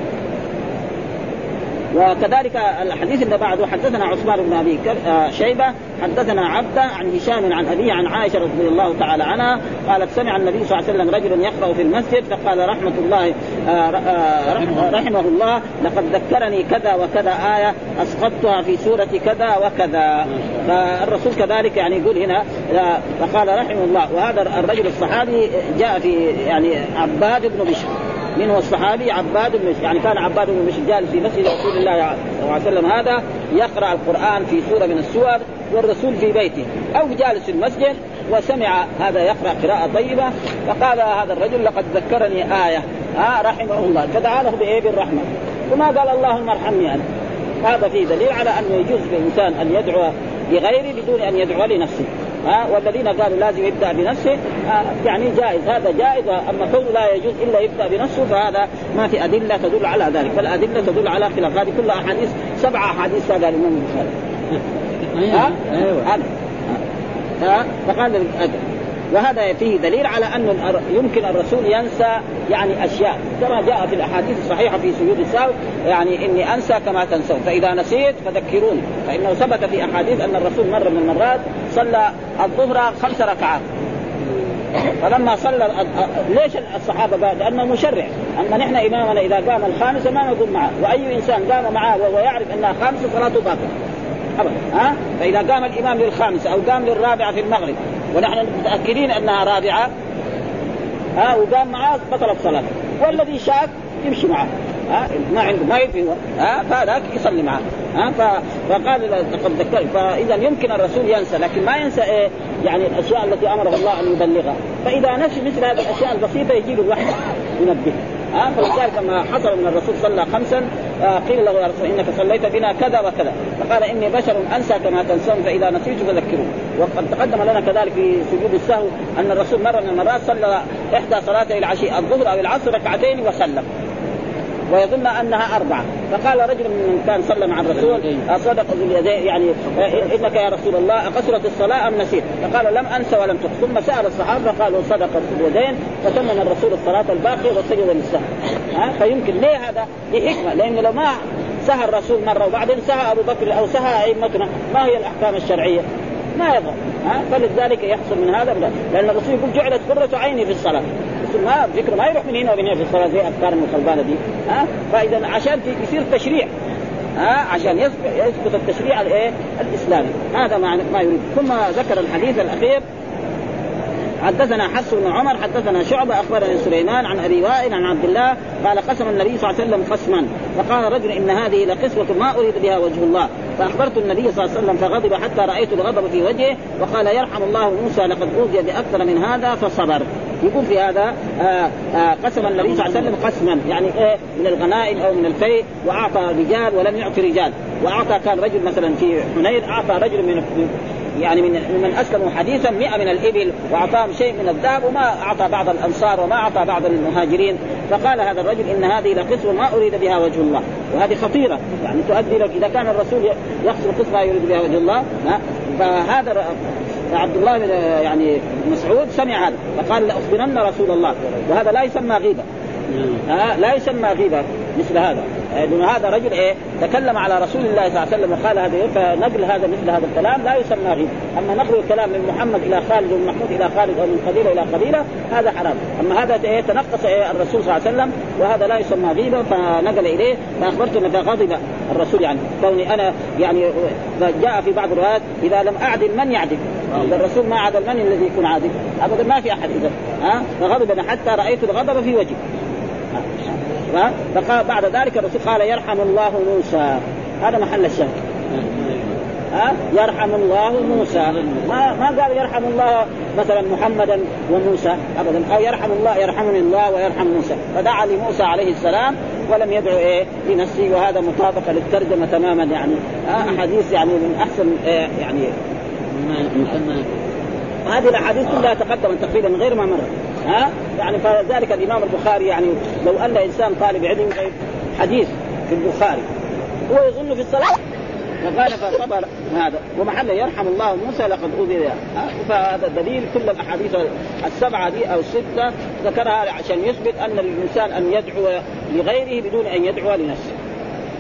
وكذلك الحديث اللي بعده حدثنا عثمان بن أبي آه، شيبة حدثنا عبدة عن هشام عن أبيه عن عائشة رضي الله تعالى عنها قالت سمع النبي صلى الله عليه وسلم رجلا يقرأ في المسجد فقال رحمة الله آه، آه، رحمه الله. لقد ذكرني كذا وكذا آية أسقطتها في سورة كذا وكذا. فالرسول كذلك يعني يقول هنا فقال رحمه الله. وهذا الرجل الصحابي جاء في يعني عباد بن بشر. من هو الصحابي عباد بن يعني كان عباد بن بشر جالس في مسجد رسول الله صلى الله عليه وسلم هذا يقرأ القرآن في سورة من السور والرسول في بيته. أو جالس في المسجد وسمع هذا يقرأ قراءة طيبة فقال هذا الرجل لقد ذكرني آية. آه رحمه الله. فدعا له بإيه؟ بالرحمة. وما قال اللهم ارحمني أنا هذا فيه دليل على أنه يجوز للإنسان أن يدعو لغيره بدون أن يدعو لنفسه. ها والذين قالوا لازم يبدأ بنفسه يعني جائز. هذا جائز أما كونه لا يجوز إلا يبدأ بنفسه فهذا ما في أدلة تدل على ذلك. فالأدلة تدل على خلاف. هذه كلها أحاديث سبعه أحاديث هذا الامام البخاري ها؟ أيوه. فقال وهذا فيه دليل على أن يمكن الرسول ينسى يعني أشياء. كما جاء في الأحاديث الصحيحة في سجود السهو يعني إني أنسى كما تنسون. فإذا نسيت فذكروني. فإنه ثبت في أحاديث أن الرسول مره من المرات صلى الظهر خمس ركعات. فلما صلى ليش الصحابة قال؟ لأنه مشرع، أما نحن إمامنا إذا قام الخامسه ما نقول معه، وأي إنسان قام معه وهو يعرف إنها خامسه صلاته باطله. ابدا. ها؟ فإذا قام الإمام للخامسه أو قام للرابعه في المغرب ونحن متأكدين أنها رابعة. ها وقام معاه بطلت صلاته والذي شاك يمشي معاه ها ما عنده ما يدري ها فهذاك يصلي معاه ها فقال لقد ذكرت فإذا يمكن الرسول ينسى لكن ما ينسى إيه يعني الأشياء التي أمره الله أن يبلغها. فإذا نسي مثل هذه الأشياء البسيطة يجي له الوحي ينبه. ها فلذلك لما حصل من الرسول صلى خمسا آه قيل له يا رسول إنك صليت بنا كذا وكذا. فقال إني بشر أنسى كما تنسون فإذا نسيت فذكروا. وقد تقدم لنا كذلك في سجود السهو أن الرسول مرة من المرات صلى إحدى صلاتي العشي الظهر أو العصر ركعتين وسلم. ويظن أنها أربعة. فقال رجل من كان صلى مع الرسول صدق ذو اليدين يعني إنك يا رسول الله أقصرت الصلاة أم نسيت؟ فقال لم أنس ولم تقص. ثم سأل الصحابة قالوا صدق اليدين فتمم الرسول الصلاة الباقيه وسجد للسهو. ها؟ فيمكن. ليه هذا؟ لحكمه لأنه لو ما سهى الرسول مرة وبعدين سهى أبو بكر أو سهى أئمتنا ما هي الأحكام الشرعية؟ ما يظهر ها؟ فلذلك يحصل من هذا. لأن الرسول يقول جعلت قرة عيني في الصلاة. ما فكره ما يروح من هنا ومن هنا في الصلاة زي أفكار الخربانة دي. ها؟ فإذا عشان يصير تشريع. ها؟ عشان يثبت التشريع الايه الإسلامي. هذا ما ما يريد. ثم ذكر الحديث الأخير. حدثنا حفص بن عمر حدثنا شعبة أخبرني سليمان عن أبي وائل عن عبد الله قال قسم النبي صلى الله عليه وسلم قسما فقال رجل إن هذه لقسوة ما أريد بها وجه الله. فأخبرت النبي صلى الله عليه وسلم فغضب حتى رأيت الغضب في وجهه وقال يرحم الله موسى لقد أوذي بأكثر من هذا فصبر. يقول في هذا آآ آه، آآ آه، قسم النبي صلى الله عليه وسلم قسما. يعني إيه من الغنائم أو من الفيء وأعطى رجال ولم يعطي رجال. وأعطى كان رجل مثلا في حنين أعطى رجل من يعني من من أسلموا حديثا 100 من الإبل وأعطاهم شيء من الذهب وما أعطى بعض الأنصار وما أعطى بعض المهاجرين. فقال هذا الرجل إن هذه لقسوه ما أريد بها وجه الله. وهذه خطيرة. يعني تؤدي لك إذا كان الرسول يقصد قسمه يريد بها وجه الله فهذا عبد الله بن يعني مسعود سمع هذا فقال لأخبرن رسول الله وهذا لا يسمى غيبة. ها لا يسمى غيبة مثل هذا. لأن هذا رجل إيه؟ تكلم على رسول الله صلى الله عليه وسلم وقال هذا فنقل هذا مثل هذا الكلام لا يسمى غيبة أما نقل الكلام من محمد إلى خالد ومن محمود إلى خالد أو من قبيلة إلى قبيلة هذا حرام. أما هذا إيه؟ تنقص إيه؟ الرسول صلى الله عليه وسلم وهذا لا يسمى غيبة فنقل إليه فأخبرت أن غضب الرسول يعني. كوني أنا يعني جاء في بعض الروايات إذا لم أعدل من يعدل؟ الرسول ما عدل من الذي يكون عادل؟ أبدا ما في أحد إذا. ها؟ فغضب حتى رأيت الغضب في وجهه فقال بعد ذلك الرسول قال يرحم الله موسى. هذا محل الشهر ها؟ يرحم الله موسى. ما ما قال يرحم الله مثلا محمدا وموسى؟ ابدا. أو يرحم الله يرحمني الله ويرحم موسى. فدعا لموسى عليه السلام ولم يدعو إيه؟ لنفسه. وهذا مطابقه للترجمة تماما يعني. أحاديث يعني من أحسن إيه؟ يعني هذه الأحاديث كلها تقدمت تقريبا غير ما مر ها؟ يعني فذلك الإمام البخاري يعني لو أن إنسان طالب علم حديث في البخاري هو يظن في الصلاة؟ فقال فاعتبر هذا. ومحل يرحم الله موسى لقد أوذي فهذا دليل كل الأحاديث السبعة دي أو السته ذكرها عشان يثبت أن للإنسان أن يدعو لغيره بدون أن يدعو لنفسه.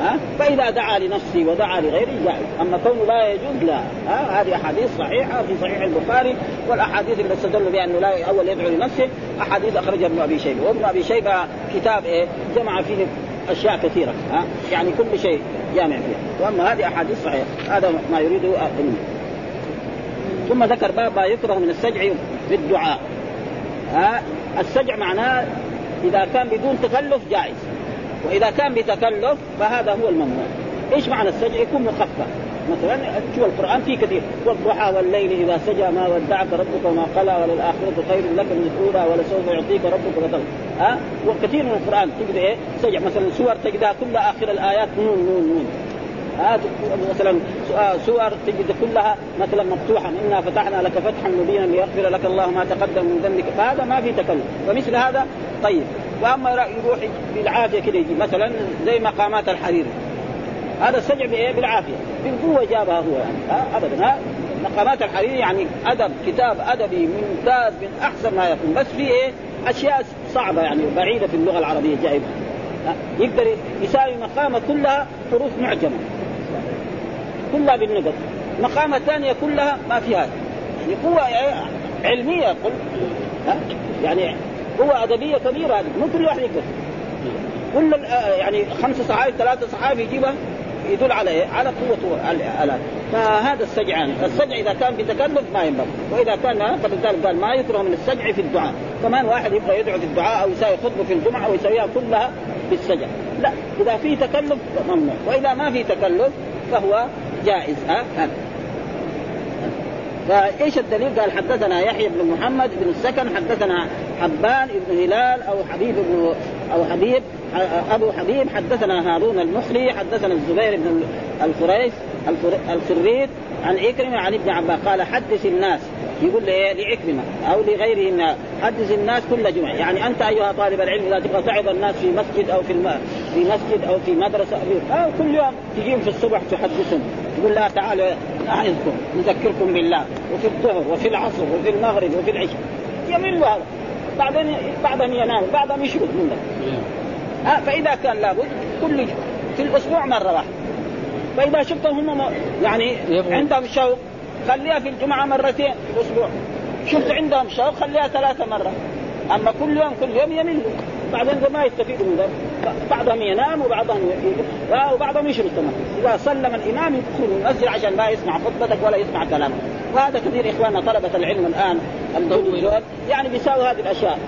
ها؟ فإذا دعا لنفسه ودعا لغيره جائز. أما كونه لا يجوز لا. ها؟ هذه أحاديث صحيحة في صحيح البخاري والأحاديث اللي استدل بها انه لا أول يدعو لنفسه أحاديث أخرجها ابن أبي شيبة. وابن أبي شيبة كتاب إيه؟ جمع فيه أشياء كثيرة ها؟ يعني كل شيء جامع فيها. وأما هذه أحاديث صحيحة هذا ما يريده منه ثم ذكر باب ما يكره من السجع في الدعاء. ها؟ السجع معناه إذا كان بدون تكلف جائز. وإذا كان بتكلف فهذا هو الممنوع. إيش معنى السجع؟ يكون مخفف. مثلا شوف القرآن فيه كثير. والضحى والليل إذا سجى ما ودعك ربك وما قلى وللآخرة خير لك من الأولى ولسوف يعطيك ربك فترضى ها؟ وكثير من القرآن تجد إيه؟ سجع. مثلا سور تجدها كلها آخر الآيات. نون نون نون. ها مثلا سور تجد كلها مثلا مفتوحا. إنا فتحنا لك فتحا مبينا ليغفر لك الله ما تقدم من ذنبك. فهذا ما في تكلف. فمثل هذا طيب. وأما يروح بالعافية كده يجي. مثلا زي مقامات الحريري هذا السجع بإيه؟ بالعافية. بالقوة جابها هو يعني. ها ابدا. ها مقامات الحريري يعني أدب كتاب أدبي ممتاز من أحسن ما يكون. بس في إيه؟ أشياء صعبة يعني بعيدة في اللغة العربية جايبها. يقدر يساوي مقامة كلها حروف معجمة. كلها بالنقط مقامه ثانية كلها ما فيها يعني قوة علمية قل يعني قوة أدبية كبيرة هذه. مو كل واحد يقدر. كل يعني خمسة صحابي ثلاثة صحابي يجيبها يدل على إيه؟ على قوة الآلات فهذا السجع يعني. السجع إذا كان بتكلف ما ينبغي. وإذا كان فلذلك قال ما يكره من السجع في الدعاء. كمان واحد يبغى يدعو في الدعاء أو يساوي خطبة في الجمعة أو يسويها كلها بالسجع. لا إذا في تكلف ممنوع وإذا ما في تكلف فهو جائز ها, ها. فإيش الدليل؟ قال حدثنا يحيى بن محمد بن السكن حدثنا حبان بن هلال أو حبيب بن أو حبيب أبو حبيب حدثنا هارون المصري حدثنا الزبير بن الفريس الفريت عن عكرمه عن ابن عباس قال حدث الناس. يقول لي لعكرمه أو لغيره حدث الناس كل جمعه يعني أنت أيها طالب العلم إذا تبغى تعظ الناس في مسجد أو في الم... في مسجد أو في مدرسة أو كل يوم تجيهم في الصبح تحدثهم. تقول لا تعالوا نعظكم نذكركم بالله وفي الظهر وفي العصر وفي المغرب وفي العشاء. يمل هذا بعدين بعضهم ينام بعضهم يشرب منك ها فإذا كان لابد كل في الأسبوع مره واحدة فإذا شفتهم هم يعني عندهم شوق خليها في الجمعة مرتين في الأسبوع. شفت عندهم شوق خليها ثلاثة مرات أما كل يوم كل يوم يملوا بعدين ما يستفيدوا من ذلك. بعضهم ينام وبعضهم. وبعضهم يشرب كمان إذا سلم الإمام يدخل المسجد عشان لا يسمع خطبتك ولا يسمع كلامك. وهذا كثير إخواننا طلبة العلم الآن يعني بيساووا هذه الأشياء.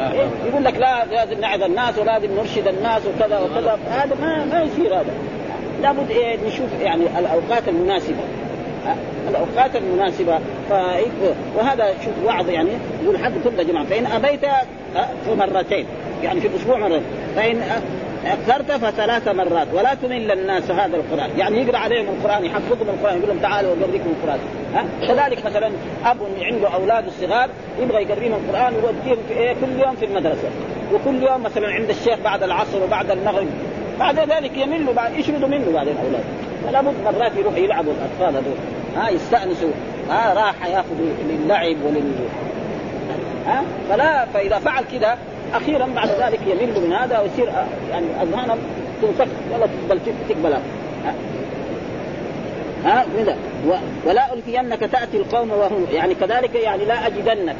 إيه؟ يقول لك لا لازم نعظ الناس ولازم نرشد الناس وكذا وكذا. هذا ما ما يصير هذا. لابد إيه نشوف يعني الأوقات المناسبة. الأوقات المناسبة. ف... وهذا شوف وعظ يعني. يقول حد كل جمعه فإن أبيت فمرتين. يعني في الأسبوع مرتين فإن أكثرت فثلاث مرات ولا تمل الناس هذا القرآن. يعني يقرأ عليهم القرآن يحفظهم القرآن يقول لهم تعالوا أوريكم القرآن. ها؟ كذلك مثلا أب عنده أولاد الصغار يبغى يقريهم القرآن ويوديهم في إيه؟ كل يوم في المدرسة. وكل يوم مثلا عند الشيخ بعد العصر وبعد المغرب. بعد ذلك يملوا بعد يشردوا منه بعدين الاولاد فلا بد مرات يروح يلعبوا الأطفال هذول. ها؟ يستأنسوا. ها؟ راح يأخذوا للعب ولل ها؟ فلا فإذا فعل كذا أخيرا بعد ذلك يمل من هذا ويصير يعني اذهانهم تنفك. ولا تقبل تقبلها ها. ولا ألفينك تأتي القوم وهم يعني كذلك يعني لا أجدنك.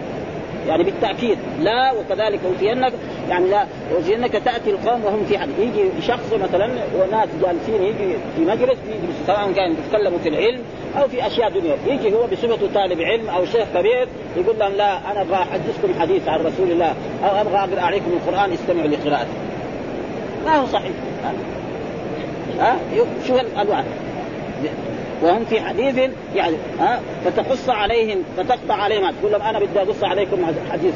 يعني بالتأكيد. لا وكذلك أوتينك يعني لا أوتينك تأتي القوم وهم في حد. يجي شخص مثلا وناس جالسين يجي في مجلس يجلس سواء كان يتكلموا في العلم أو في أشياء دنيا. يجي هو بصفته طالب علم أو شيخ كبير يقول لهم لا أنا أبغى أحدثكم حديث عن رسول الله أو أبغى أقرأ عليكم القرآن استمعوا لقراءته. ما هو صحيح. ها؟ شوف الانواع وهم في حديث يعني ها فتقص عليهم فتقطع عليهم تقول لهم أنا بدي أقص عليكم حديث.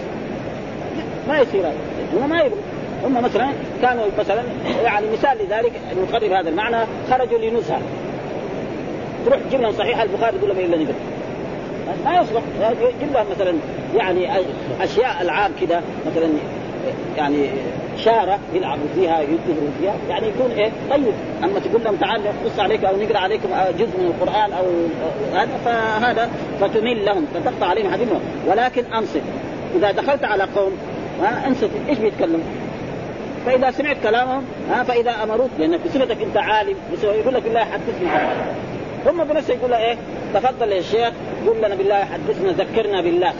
ما يصير هذا. هم ما يبغوا. هم مثلا كانوا مثلا يعني مثال لذلك نقرب هذا المعنى خرجوا لنزهة. تروح تجيب لهم صحيح البخاري تقول لهم الا نقرا ما يصلح. جيب لهم مثلا يعني أشياء العاب كذا مثلا يعني شاره يلعبوا فيها ينتظروا فيها. يعني يكون إيه؟ طيب. أما تقول لهم تعال نقص عليك أو نقرأ عليكم جزء من القرآن أو هذا فهذا فتمل لهم فتقطع عليهم حديثهم ولكن أنصت. إذا دخلت على قوم أنصت. إيش بيتكلموا؟ فإذا سمعت كلامهم ها فإذا أمروك لانك بصفتك أنت عالم يقول لك بالله حدثني. هم بنفسه يقول إيه؟ تفضل يا شيخ قل لنا بالله حدثنا ذكرنا بالله.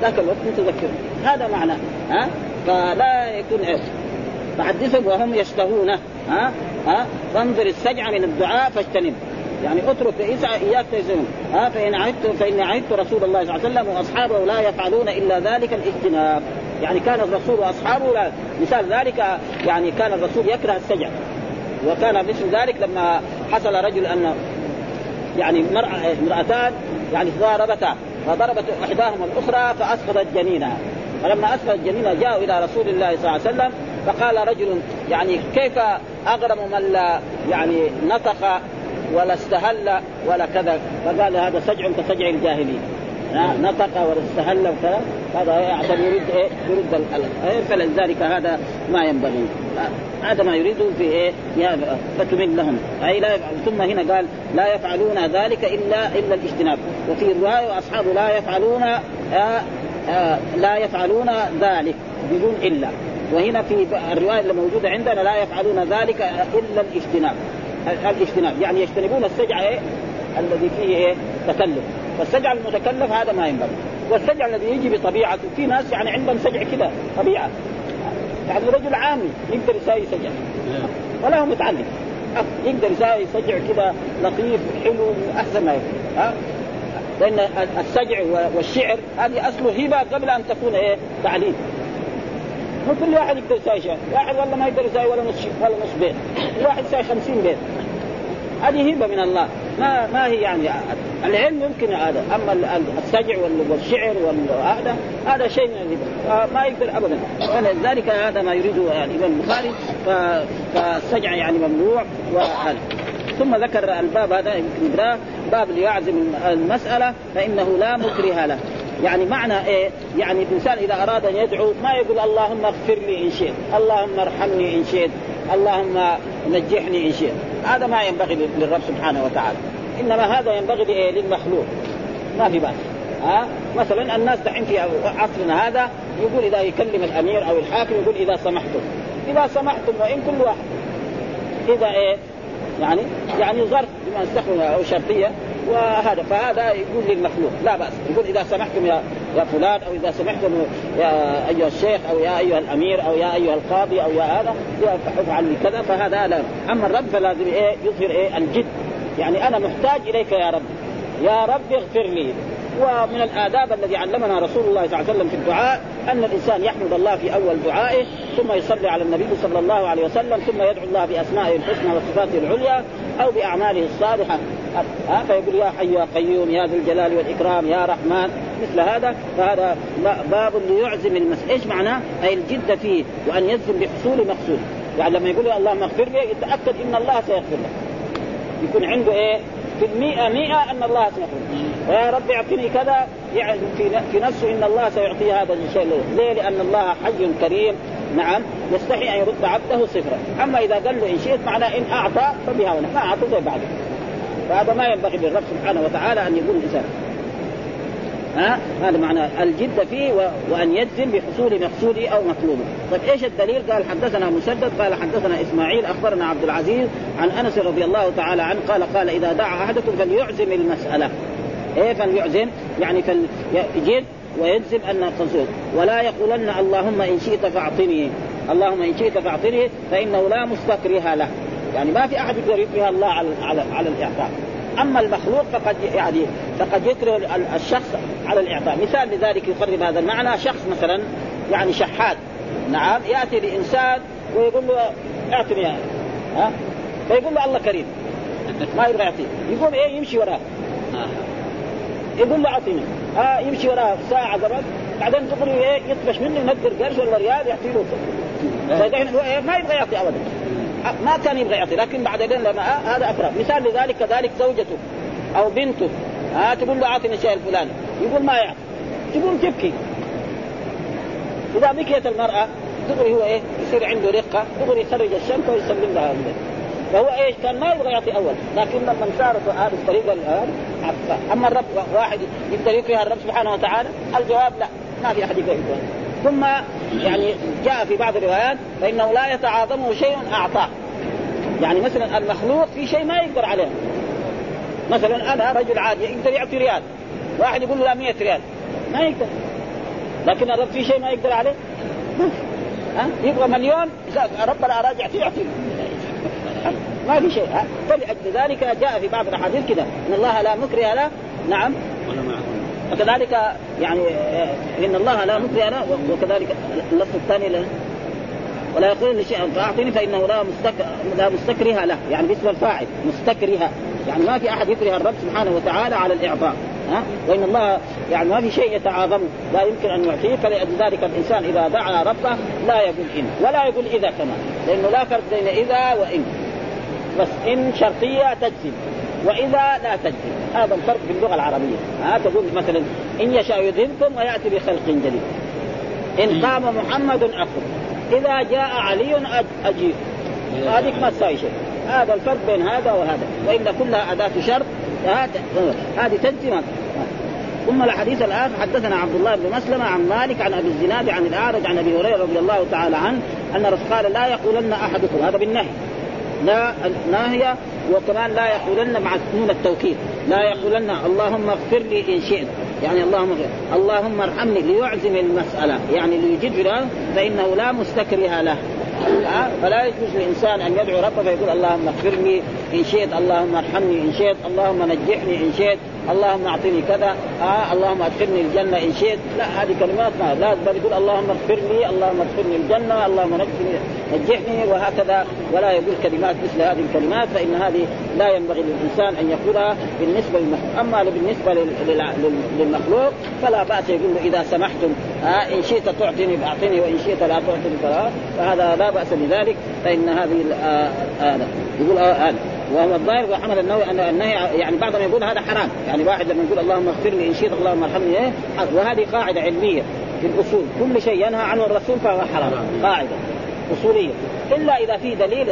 ذاك الوقت أنت ذكرنا هذا معناه. ها؟ فلا يكون إيش فحدثهم وهم يشتهونه. ها؟ ها؟ فانظر السجع من الدعاء فاجتنب. يعني اترك إياك تجزم ها؟ فإن عهدت فاني عهدت رسول الله صلى الله عليه وسلم وأصحابه لا يفعلون إلا ذلك الاجتناب. يعني كان الرسول وأصحابه لا مثال ذلك يعني كان الرسول يكره السجع. وكان مثل ذلك لما حصل رجل أن يعني امرأتان يعني تضاربتا فضربت إحداهما الأخرى فأسقطت جنينها. فلما اسقط جنينها جاءوا إلى رسول الله صلى الله عليه وسلم فقال رجل يعني كيف أغرم من لا يعني نطق ولا استهل ولا كذا؟ فقال هذا سجع كسجع الجاهلين. نطق ولا استهل وكذا؟ هذا يعني يريد إيه؟ يرد إيه؟ فلذلك هذا ما ينبغي. هذا ما يريده في إيه؟ فتمل لهم. أي لا ثم هنا قال لا يفعلون ذلك الا إلا الاجتناب. وفي روايه وأصحابه لا يفعلون لا يفعلون ذلك بدون إلا. وهنا في الرواية اللي موجودة عندنا لا يفعلون ذلك إلا الاجتناب. الاجتناب. يعني يجتنبون السجع إيه؟ الذي فيه إيه؟ تكلف. فالسجع المتكلف هذا ما ينبغي. والسجع الذي يجي بطبيعته في ناس يعني عندهم سجع كذا طبيعة. يعني رجل عامي يقدر يساوي سجع. ولا هو متعلم. يقدر يساوي سجع كذا لطيف حلو أحسن ما يكون. ها؟ لأن السجع والشعر هذه اصله هبه قبل أن تكون إيه؟ تعليم. مو كل واحد يقدر يساوي شيء، واحد والله ما يقدر يساوي ولا نص ولا نص بيت، واحد يساوي 50 بيت. هذه هبة من الله، ما ما هي يعني العلم يمكن هذا، أما السجع والشعر وهذا هذا شيء من الهبة، ما يقدر ابدا، فلذلك هذا ما يريده يعني الامام البخاري. فالسجع يعني ممنوع وهذا. ثم ذكر الباب هذا يمكن باب ليعزم المسألة فإنه لا مكره له. يعني معنى إيه؟ يعني الإنسان إذا أراد أن يدعو ما يقول اللهم اغفر لي إن شئت، اللهم ارحمني إن شئت، اللهم نجحني إن شئت، هذا ما ينبغي للرب سبحانه وتعالى، إنما هذا ينبغي لإيه؟ للمخلوق. ما في بأس. ها؟ مثلا الناس دحين في عصرنا هذا يقول إذا يكلم الأمير أو الحاكم يقول إذا سمحتم. إذا سمحتم وإن كل واحد. إذا إيه؟ يعني يعني ظرف بما استخدم أو شرطية وهذا فهذا يقول للمخلوق لا بأس يقول إذا سمحتم يا يا فلان أو إذا سمحتم يا أيها الشيخ أو يا أيها الأمير أو يا أيها القاضي أو يا هذا افعل كذا فهذا لا. أما الرب فلازم إيه يظهر إيه الجد. يعني أنا محتاج إليك يا رب. يا رب اغفر لي. ومن الآداب الذي علمنا رسول الله صلى الله عليه وسلم في الدعاء أن الإنسان يحمد الله في أول دعائه ثم يصلي على النبي صلى الله عليه وسلم ثم يدعو الله بأسمائه الحسنى وصفاته العليا أو بأعماله الصالحة. ها؟ فيقول يا حي يا قيوم يا ذو الجلال والإكرام يا رحمن مثل هذا. فهذا باب ليعزم المسألة إيش معناه؟ أي الجد فيه وأن يجزم بحصول مقصود. يعني لما يقول اللهم اغفر لي يتأكد إن الله سيغفر له. يكون عنده إيه؟ في المئة مئة أن الله سيغفر ويا رب اعطني كذا يعني في نفسه إن الله سيعطيه هذا الشيء ليه؟ لأن الله حي كريم نعم يستحي أن يرد عبده صفرا، أما إذا قال له إن شئت معناه إن أعطى فبها ما اعطى بعده. فهذا ما ينبغي للرب سبحانه وتعالى أن يقول الانسان. ها؟ هذا معنى الجد فيه و... وأن يجزم بحصول مقصوده أو مطلوبه طيب إيش الدليل؟ قال حدثنا مسدد قال حدثنا إسماعيل أخبرنا عبد العزيز عن أنس رضي الله تعالى عنه قال قال إذا دعا أحدكم فليعزم المسألة. إيه فليعزم؟ يعني فليجد ويجزم أن قصود ولا يقولن اللهم إن شئت فاعطني. اللهم إن شئت فاعطني فإنه لا مستكره له. يعني ما في أحد يقدر يكره الله على على على الإعطاء. أما المخلوق فقد يعني فقد يكره الشخص على الإعطاء. مثال لذلك يقرب هذا المعنى شخص مثلا يعني شحات. نعم يأتي لإنسان ويقول له اعطني ها؟ فيقول له الله كريم. ما يبغى يعطيه. يقوم إيه يمشي وراه يقول له اعطيني آه يمشي وراه ساعة قبل بعدين تقول إيه يطفش منه ينقر قرش ولا ريال يعطي له. فدحين هو إيه ما يبغى يعطي ابدا. ما كان يبغى يعطي لكن بعدين لما آه هذا اقرب مثال لذلك كذلك زوجته أو بنته. آه تقول له اعطني الشيء الفلاني. يقول ما يعطي. تقوم تبكي إذا بكيت المرأة دغري هو إيه؟ يصير عنده رقة دغري يخرج الشنطه ويسلم لها فهو إيش؟ كان ما يبغى يعطي أول. لكن لما صارت هذه الطريقة الآن أما الرب واحد يقدر يكره الرب سبحانه وتعالى الجواب لا. ما في أحد يقدر ثم يعني جاء في بعض الروايات فإنه لا يتعاظمه شيء أعطاه. يعني مثلا المخلوق في شيء ما يقدر عليه. مثلا أنا رجل عادي يقدر يعطي ريال. واحد يقول له 100 ريال. ما يقدر. لكن الرب في شيء ما يقدر عليه؟ ها؟ يبغى مليون ربنا اراد يعطيه يعطيه. ما في شيء. ها؟ فلأجل ذلك جاء في بعض الأحاديث كذا إن الله لا مكره له. نعم. وكذلك يعني إن الله لا مكره له. وكذلك اللفظ الثاني له ولا يقول لشيء فأعطني فإنه لا مستك... لا مستكره له. يعني باسم الفاعل مستكره. يعني ما في أحد يكره الرب سبحانه وتعالى على الاعطاء ها؟ وإن الله يعني ما في شيء يتعاظم لا يمكن أن يعطيه فلذلك الإنسان إذا دعا ربه لا يقول إن ولا يقول إذا كمان لأنه لا فرق بين إذا وإن. بس إن شرطية تجزم وإذا لا تجزم. هذا الفرق في اللغة العربية ها؟ تقول مثلا إن يشاء يذهبكم ويأتي بخلق جديد. إن قام محمد اقم إذا جاء علي أجيب. هذيك ما تساوي شيء. هذا الفرق بين هذا وهذا وإن كلها أداة شرط هذه تجزم ثم الحديث الان حدثنا عبد الله بن مسلمة عن مالك عن أبي الزناد عن الأعرج عن أبي هريرة رضي الله تعالى عنه أن الرسول قال لا يقولن احدكم هذا بالنهي. لا ناهية وكمان لا يقولن مع نون التوكيد. لا يقولن اللهم اغفر لي إن شئت يعني اللهم اللهم ارحمني ليعزم المسألة. يعني ليجد فإنه لا مستكره له. فلا يجوز للانسان أن يدعو ربه فيقول اللهم اغفر لي إن شئت اللهم ارحمني إن شئت اللهم نجحني إن شئت اللهم أعطني كذا آه اللهم أدخلني الجنة إن شئت. لا هذه كلمات ما لا بل يقول اللهم اغفر لي اللهم ادخلني الجنة اللهم نجحني نجحني وهكذا. ولا يقول كلمات مثل هذه الكلمات فإن هذه لا ينبغي للإنسان أن يقولها بالنسبة للمخلوق. أما بالنسبة للمخلوق فلا بأس يقول إذا سمحتم آه إن شئت تعطيني فأعطني وإن شئت لا تعطيني فهذا لا بأس بذلك فإن هذه آه يقول هذا. وهو الظاهر وحمل النووي ان النهي يعني بعضهم يقول هذا حرام. يعني واحد لما يقول اللهم اغفر لي إن شئت اللهم ارحمني إيه؟ وهذه قاعدة علمية في الأصول. كل شيء ينهى عنه الرسول فهو حرام. قاعدة أصولية. إلا إذا في دليل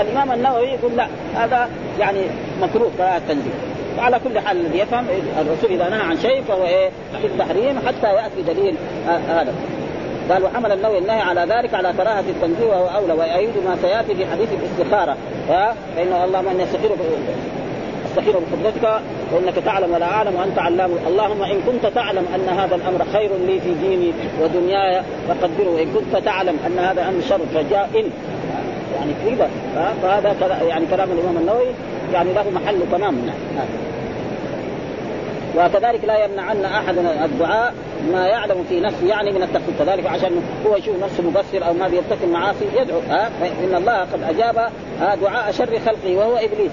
الإمام النووي يقول لا هذا يعني مكروه كراهه التنزيل. وعلى كل حال الذي يفهم. الرسول إذا نهى عن شيء فهو إيه؟ في التحريم حتى يأتي دليل هذا. قال وحمل النووي النهي على ذلك على كراهة التنزيه وهو أولى ويؤيد ما سيأتي في حديث الاستخارة. فإن اللهم إني أستخير أستخير بقدرتك وإنك تعلم ولا أعلم وأنت علام. اللهم إن كنت تعلم أن هذا الأمر خير لي في ديني ودنياي فقدره. وان كنت تعلم أن هذا الأمر شر فجاء إن. يعني كذا فهذا يعني كلام الإمام النووي. يعني له محل تماما وكذلك لا يمنعن أحد الدعاء ما يعلم في نفسه يعني من التقوى. كذلك عشان هو يشوف نفسه مقصر أو ما بيرتكب معاصي يدعو. ها؟ إن الله قد أجاب دعاء شر خلقه وهو إبليس.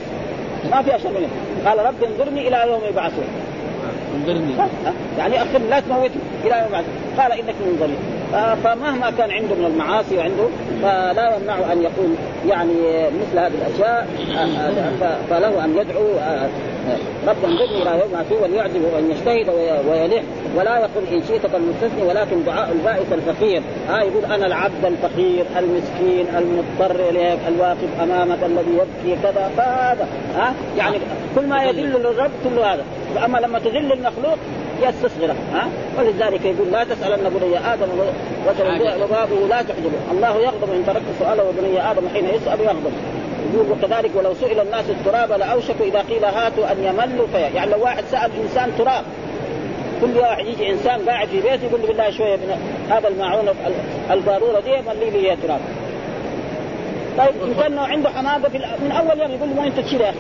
ما في أشر منه. قال رب انظرني إلى يوم يبعثون. انظرني. يعني اخر لا تموتني. إلى يوم يبعثون. قال إنك منظرني. فمهما كان عنده من المعاصي وعنده فلا يمنع أن يقول يعني مثل هذه الأشياء فله أن يدعو رب انظرني إلى يوم يبعثون وليعجب وأن يجتهد ويلح. ولا يقول إن شئت كالمستثني ولكن دعاء البائس الفقير. ها آه يقول أنا العبد الفقير المسكين المضطر إليك الواقف أمامك الذي يبكي كذا فهذا ها آه يعني كل ما يدل للرب كل هذا. اما لما تذل المخلوق يستصغره ها؟ ولذلك يقول لا تسألن بني آدم وبابه لا تحجبه الله يغضب إن تركت سؤاله وبني آدم حين يسأل يغضب. يقول وكذلك ولو سئل الناس التراب لأوشكوا إذا قيل هاتوا أن يملوا فيا. يعني لو واحد سأل إنسان تراب كل واحد يجي إنسان قاعد في بيته يقول له بالله شوية من هذا الماعون البارورة دي ملي لي هي تراب. طيب ان كان عنده حماقة من أول يوم يقول له ما انت تشيل يا أخي؟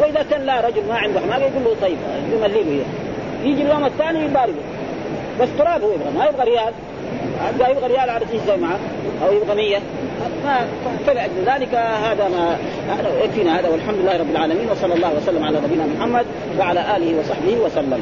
وإذا كان لا رجل ما عنده حماقة يقول له طيب يملي له يجي اليوم الثاني يبارك. بس تراب هو يبغى ما يبغى ريال. قال يبغى ريال على يسوي معه أو يبغى 100 ما ذلك هذا ما يكفينا هذا والحمد لله رب العالمين وصلى الله وسلم على نبينا محمد وعلى آله وصحبه وسلم.